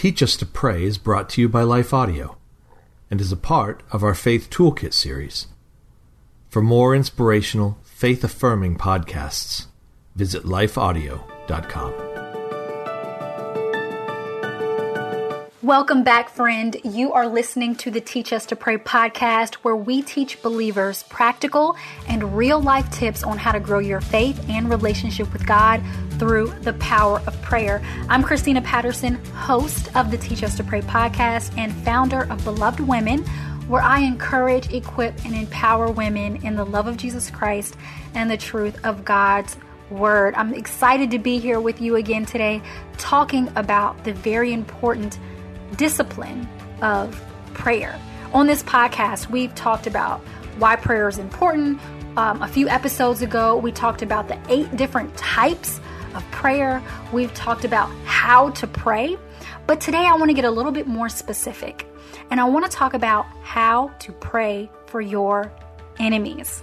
Teach Us to Pray is brought to you by Life Audio and is a part of our Faith Toolkit series. For more inspirational, faith affirming podcasts, visit lifeaudio.com. Welcome back, friend. You are listening to the Teach Us to Pray podcast, where we teach believers practical and real life tips on how to grow your faith and relationship with God through the power of prayer. I'm Christina Paterson, host of the Teach Us to Pray podcast and founder of Beloved Women, where I encourage, equip, and empower women in the love of Jesus Christ and the truth of God's Word. I'm excited to be here with you again today, talking about the very important discipline of prayer. On this podcast, we've talked about why prayer is important. Um, a few episodes ago, we talked about the eight different types of prayer. We've talked about how to pray. But today, I want to get a little bit more specific. And I want to talk about how to pray for your enemies.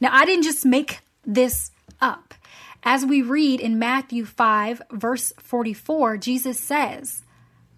Now, I didn't just make this up. As we read in Matthew 5, verse 44, Jesus says,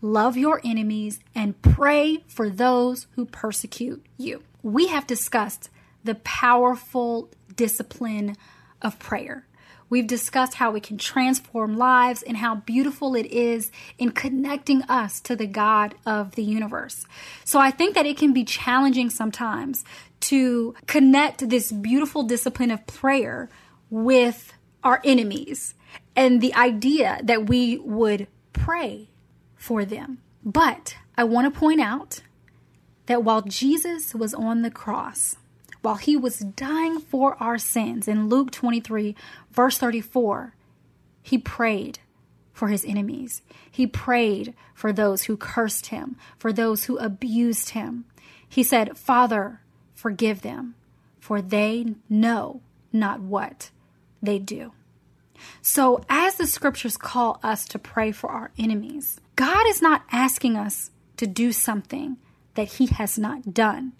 Love your enemies and pray for those who persecute you. We have discussed the powerful discipline of prayer. We've discussed how it can transform lives and how beautiful it is in connecting us to the God of the universe. So I think that it can be challenging sometimes to connect this beautiful discipline of prayer with our enemies and the idea that we would pray for them. But I want to point out that while Jesus was on the cross, while he was dying for our sins in Luke 23, verse 34, he prayed for his enemies. He prayed for those who cursed him, for those who abused him. He said, Father, forgive them, for they know not what they do. So, as the scriptures call us to pray for our enemies, God is not asking us to do something that He has not done.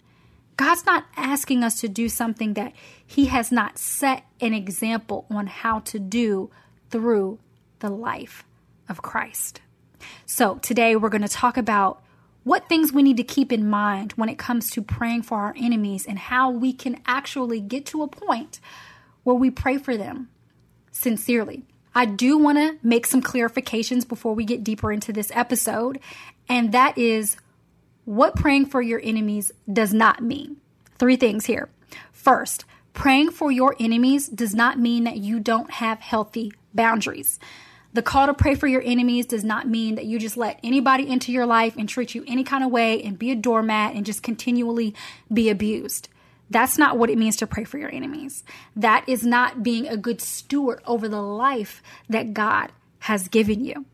God's not asking us to do something that He has not set an example on how to do through the life of Christ. So, today we're going to talk about what things we need to keep in mind when it comes to praying for our enemies and how we can actually get to a point where we pray for them sincerely. I do want to make some clarifications before we get deeper into this episode, and that is what praying for your enemies does not mean. Three things here. First, praying for your enemies does not mean that you don't have healthy boundaries. The call to pray for your enemies does not mean that you just let anybody into your life and treat you any kind of way and be a doormat and just continually be abused. That's not what it means to pray for your enemies. That is not being a good steward over the life that God has given you.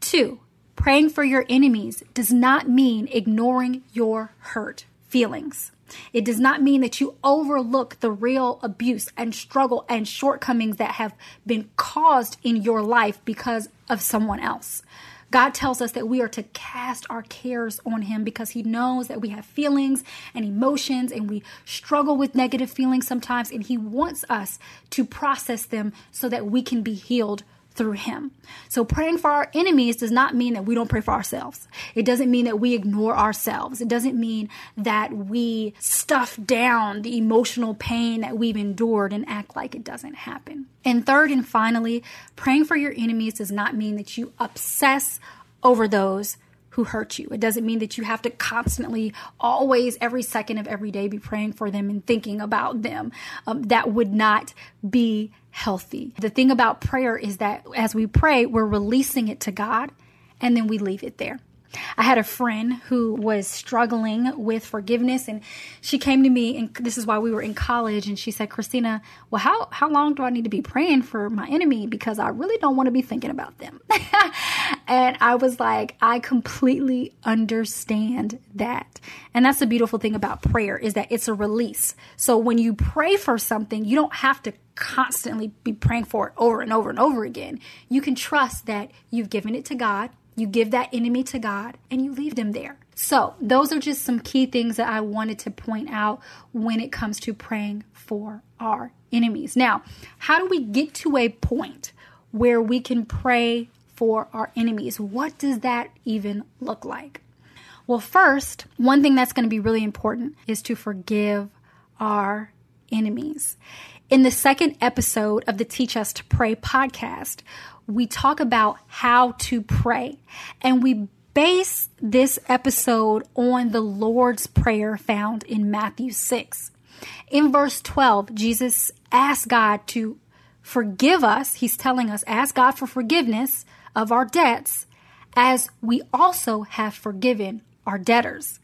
Two, praying for your enemies does not mean ignoring your hurt feelings. It does not mean that you overlook the real abuse and struggle and shortcomings that have been caused in your life because of someone else. God tells us that we are to cast our cares on Him because He knows that we have feelings and emotions and we struggle with negative feelings sometimes, and He wants us to process them so that we can be healed through him. So praying for our enemies does not mean that we don't pray for ourselves. It doesn't mean that we ignore ourselves. It doesn't mean that we stuff down the emotional pain that we've endured and act like it doesn't happen. And third and finally, praying for your enemies does not mean that you obsess over those who hurt you. It doesn't mean that you have to constantly, always, every second of every day be praying for them and thinking about them. Um, that would not be healthy. The thing about prayer is that as we pray, we're releasing it to God and then we leave it there. I had a friend who was struggling with forgiveness and she came to me and this is why we were in college and she said, "Christina, well how how long do I need to be praying for my enemy because I really don't want to be thinking about them." and I was like, "I completely understand that." And that's the beautiful thing about prayer is that it's a release. So when you pray for something, you don't have to constantly be praying for it over and over and over again. You can trust that you've given it to God you give that enemy to God and you leave them there. So, those are just some key things that I wanted to point out when it comes to praying for our enemies. Now, how do we get to a point where we can pray for our enemies? What does that even look like? Well, first, one thing that's going to be really important is to forgive our enemies. In the second episode of the Teach Us to Pray podcast, we talk about how to pray. And we base this episode on the Lord's Prayer found in Matthew 6. In verse 12, Jesus asked God to forgive us. He's telling us, ask God for forgiveness of our debts, as we also have forgiven our debtors.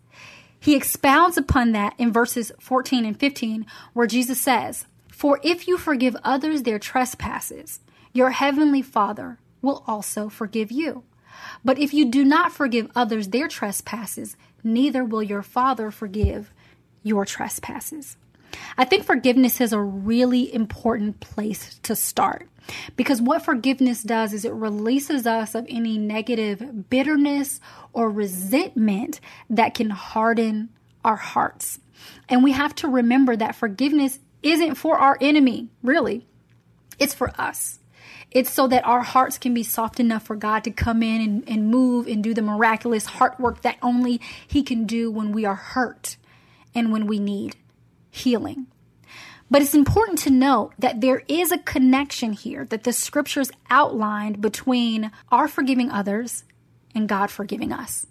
He expounds upon that in verses 14 and 15, where Jesus says, For if you forgive others their trespasses, your heavenly Father will also forgive you. But if you do not forgive others their trespasses, neither will your Father forgive your trespasses. I think forgiveness is a really important place to start because what forgiveness does is it releases us of any negative bitterness or resentment that can harden our hearts. And we have to remember that forgiveness isn't for our enemy, really, it's for us. It's so that our hearts can be soft enough for God to come in and, and move and do the miraculous heart work that only He can do when we are hurt and when we need healing. But it's important to note that there is a connection here that the scriptures outlined between our forgiving others and God forgiving us.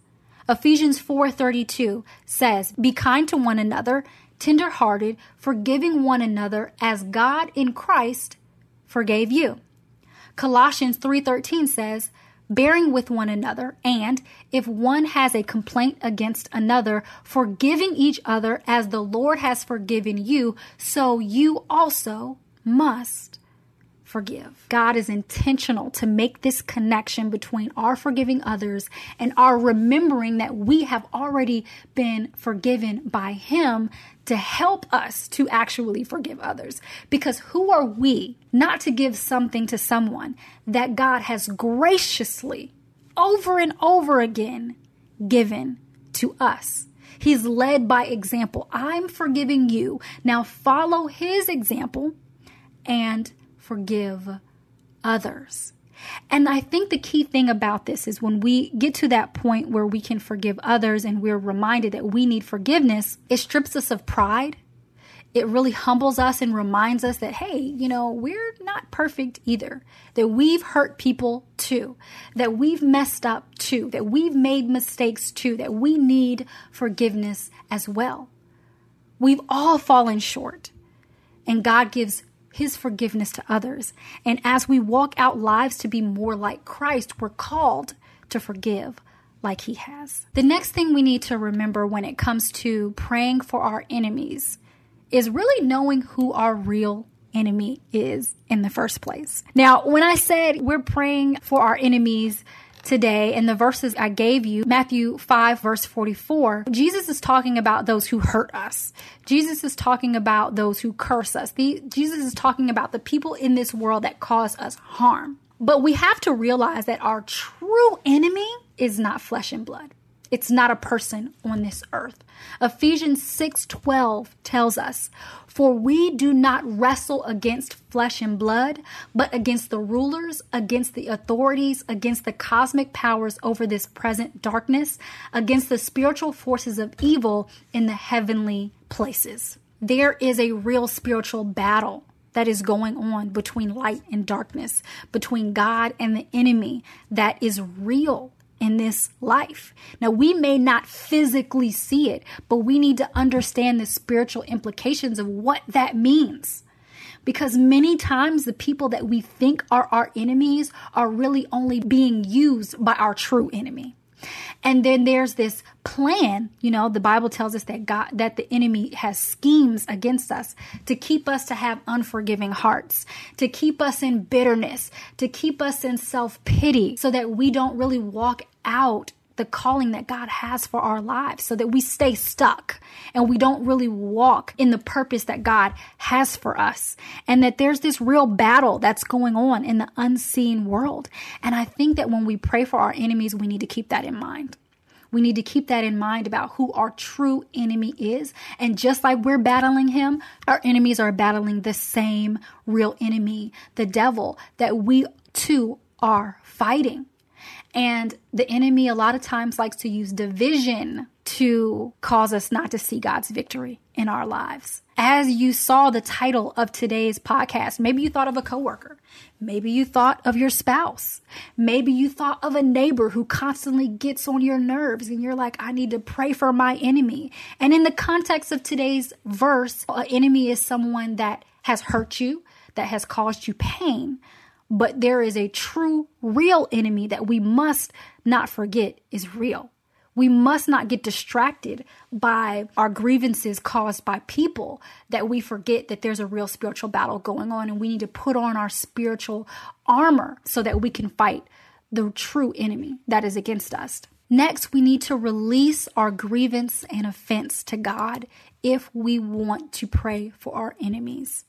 Ephesians 4:32 says, "Be kind to one another, tender-hearted, forgiving one another as God in Christ forgave you." Colossians 3:13 says, bearing with one another, and if one has a complaint against another, forgiving each other as the Lord has forgiven you, so you also must forgive. God is intentional to make this connection between our forgiving others and our remembering that we have already been forgiven by Him to help us to actually forgive others. Because who are we not to give something to someone that God has graciously, over and over again, given to us? He's led by example. I'm forgiving you. Now follow his example and forgive others. And I think the key thing about this is when we get to that point where we can forgive others and we're reminded that we need forgiveness, it strips us of pride. It really humbles us and reminds us that, hey, you know, we're not perfect either. That we've hurt people too. That we've messed up too. That we've made mistakes too. That we need forgiveness as well. We've all fallen short. And God gives his forgiveness to others. And as we walk out lives to be more like Christ, we're called to forgive like he has. The next thing we need to remember when it comes to praying for our enemies is really knowing who our real enemy is in the first place. Now, when I said we're praying for our enemies, today in the verses I gave you, Matthew 5, verse 44, Jesus is talking about those who hurt us. Jesus is talking about those who curse us. The, Jesus is talking about the people in this world that cause us harm. But we have to realize that our true enemy is not flesh and blood. It's not a person on this earth. Ephesians 6:12 tells us, "For we do not wrestle against flesh and blood, but against the rulers, against the authorities, against the cosmic powers over this present darkness, against the spiritual forces of evil in the heavenly places." There is a real spiritual battle that is going on between light and darkness, between God and the enemy that is real in this life. Now, we may not physically see it, but we need to understand the spiritual implications of what that means. Because many times the people that we think are our enemies are really only being used by our true enemy. And then there's this plan, you know, the Bible tells us that God, that the enemy has schemes against us to keep us to have unforgiving hearts, to keep us in bitterness, to keep us in self pity, so that we don't really walk out the calling that God has for our lives so that we stay stuck and we don't really walk in the purpose that God has for us. And that there's this real battle that's going on in the unseen world. And I think that when we pray for our enemies, we need to keep that in mind. We need to keep that in mind about who our true enemy is. And just like we're battling him, our enemies are battling the same real enemy, the devil, that we too are fighting. And the enemy, a lot of times, likes to use division to cause us not to see God's victory in our lives. As you saw the title of today's podcast, maybe you thought of a coworker. Maybe you thought of your spouse. Maybe you thought of a neighbor who constantly gets on your nerves and you're like, I need to pray for my enemy. And in the context of today's verse, an enemy is someone that has hurt you, that has caused you pain but there is a true, real enemy that we must not forget is real. We must not get distracted by our grievances caused by people that we forget that there's a real spiritual battle going on and we need to put on our spiritual armor so that we can fight the true enemy that is against us. Next, we need to release our grievance and offense to God if we want to pray for our enemies.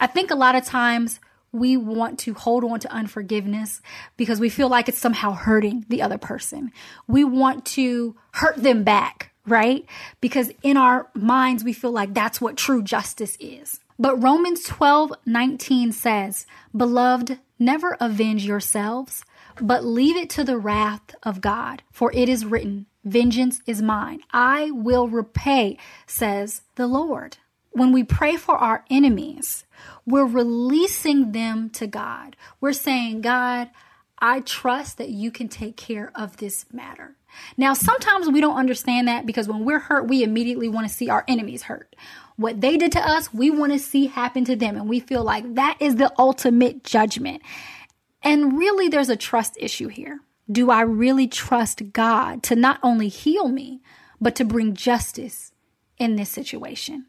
I think a lot of times we want to hold on to unforgiveness because we feel like it's somehow hurting the other person. We want to hurt them back, right? Because in our minds, we feel like that's what true justice is. But Romans 12 19 says, Beloved, never avenge yourselves, but leave it to the wrath of God. For it is written, Vengeance is mine. I will repay, says the Lord when we pray for our enemies, we're releasing them to God. We're saying, God, I trust that you can take care of this matter. Now, sometimes we don't understand that because when we're hurt, we immediately want to see our enemies hurt. What they did to us, we want to see happen to them. And we feel like that is the ultimate judgment. And really, there's a trust issue here. Do I really trust God to not only heal me, but to bring justice in this situation?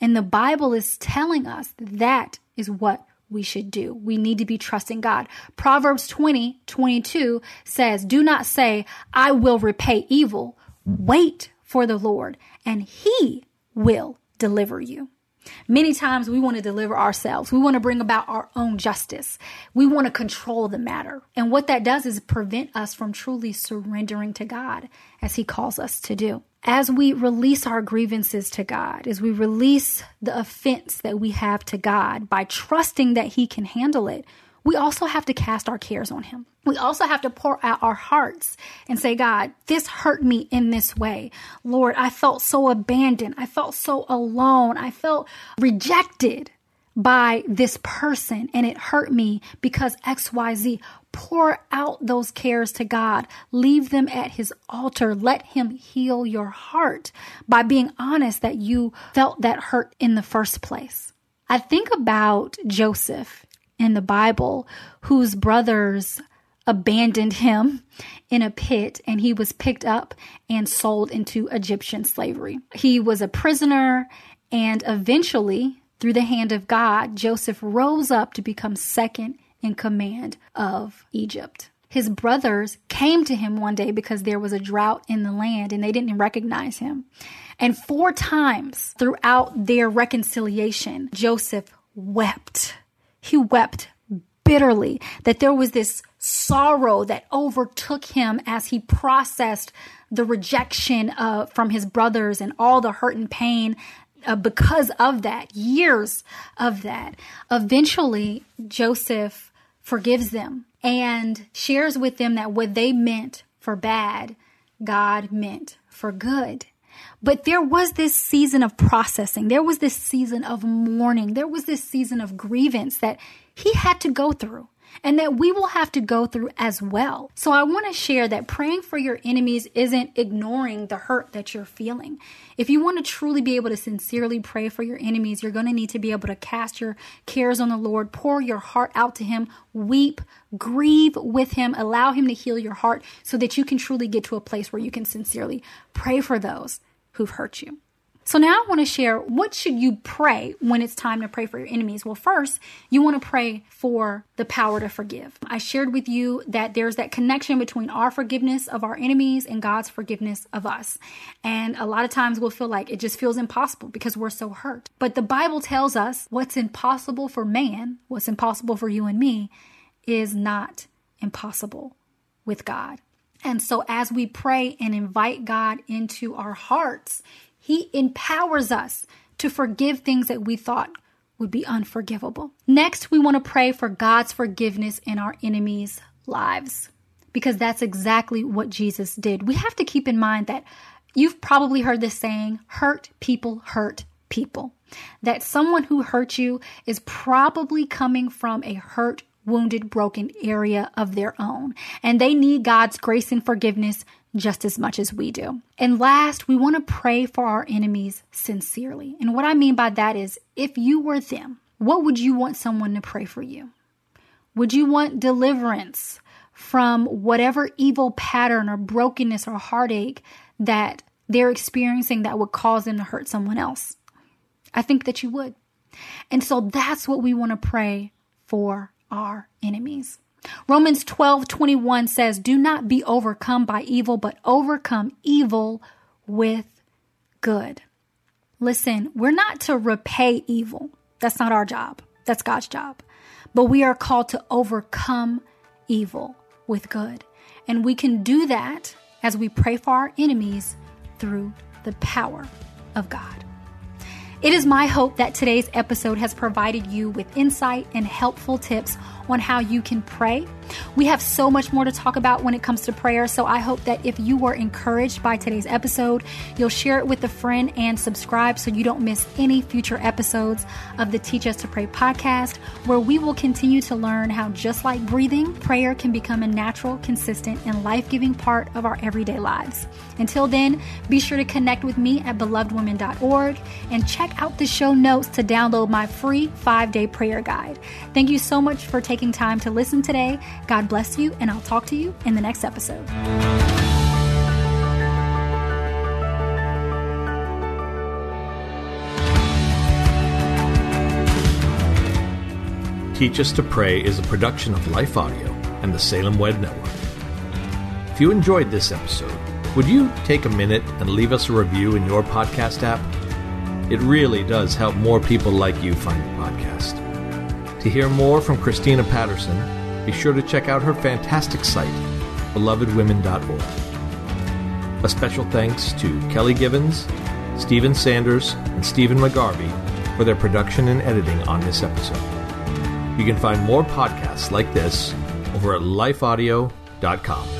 And the Bible is telling us that is what we should do. We need to be trusting God. Proverbs 20, 22 says, Do not say, I will repay evil. Wait for the Lord, and he will deliver you. Many times we want to deliver ourselves. We want to bring about our own justice. We want to control the matter. And what that does is prevent us from truly surrendering to God as He calls us to do. As we release our grievances to God, as we release the offense that we have to God by trusting that He can handle it, we also have to cast our cares on Him. We also have to pour out our hearts and say, God, this hurt me in this way. Lord, I felt so abandoned. I felt so alone. I felt rejected by this person and it hurt me because XYZ. Pour out those cares to God. Leave them at His altar. Let Him heal your heart by being honest that you felt that hurt in the first place. I think about Joseph in the Bible whose brothers abandoned him in a pit and he was picked up and sold into Egyptian slavery. He was a prisoner and eventually, through the hand of God, Joseph rose up to become second in command of Egypt. His brothers came to him one day because there was a drought in the land and they didn't recognize him. And four times throughout their reconciliation, Joseph wept he wept bitterly that there was this sorrow that overtook him as he processed the rejection uh, from his brothers and all the hurt and pain uh, because of that, years of that. Eventually, Joseph forgives them and shares with them that what they meant for bad, God meant for good. But there was this season of processing. There was this season of mourning. There was this season of grievance that he had to go through and that we will have to go through as well. So I want to share that praying for your enemies isn't ignoring the hurt that you're feeling. If you want to truly be able to sincerely pray for your enemies, you're going to need to be able to cast your cares on the Lord, pour your heart out to Him, weep, grieve with Him, allow Him to heal your heart so that you can truly get to a place where you can sincerely pray for those who've hurt you. So now I want to share what should you pray when it's time to pray for your enemies? Well, first, you want to pray for the power to forgive. I shared with you that there's that connection between our forgiveness of our enemies and God's forgiveness of us. And a lot of times we'll feel like it just feels impossible because we're so hurt. But the Bible tells us what's impossible for man, what's impossible for you and me, is not impossible with God. And so as we pray and invite God into our hearts, he empowers us to forgive things that we thought would be unforgivable. Next, we want to pray for God's forgiveness in our enemies' lives because that's exactly what Jesus did. We have to keep in mind that you've probably heard this saying hurt people hurt people. That someone who hurt you is probably coming from a hurt, wounded, broken area of their own. And they need God's grace and forgiveness just as much as we do. And last, we want to pray for our enemies sincerely. And what I mean by that is if you were them, what would you want someone to pray for you? Would you want deliverance from whatever evil pattern or brokenness or heartache that they're experiencing that would cause them to hurt someone else? I think that you would. And so that's what we want to pray for our enemies. Romans 12 21 says, Do not be overcome by evil, but overcome evil with good. Listen, we're not to repay evil. That's not our job. That's God's job. But we are called to overcome evil with good. And we can do that as we pray for our enemies through the power of God. It is my hope that today's episode has provided you with insight and helpful tips on how you can pray. We have so much more to talk about when it comes to prayer, so I hope that if you were encouraged by today's episode, you'll share it with a friend and subscribe so you don't miss any future episodes of the Teach Us to Pray podcast, where we will continue to learn how, just like breathing, prayer can become a natural, consistent, and life giving part of our everyday lives. Until then, be sure to connect with me at belovedwoman.org and check out the show notes to download my free five day prayer guide. Thank you so much for taking time to listen today. God bless you, and I'll talk to you in the next episode. Teach Us to Pray is a production of Life Audio and the Salem Web Network. If you enjoyed this episode, would you take a minute and leave us a review in your podcast app? It really does help more people like you find the podcast. To hear more from Christina Paterson, be sure to check out her fantastic site, belovedwomen.org. A special thanks to Kelly Givens, Stephen Sanders, and Stephen McGarvey for their production and editing on this episode. You can find more podcasts like this over at lifeaudio.com.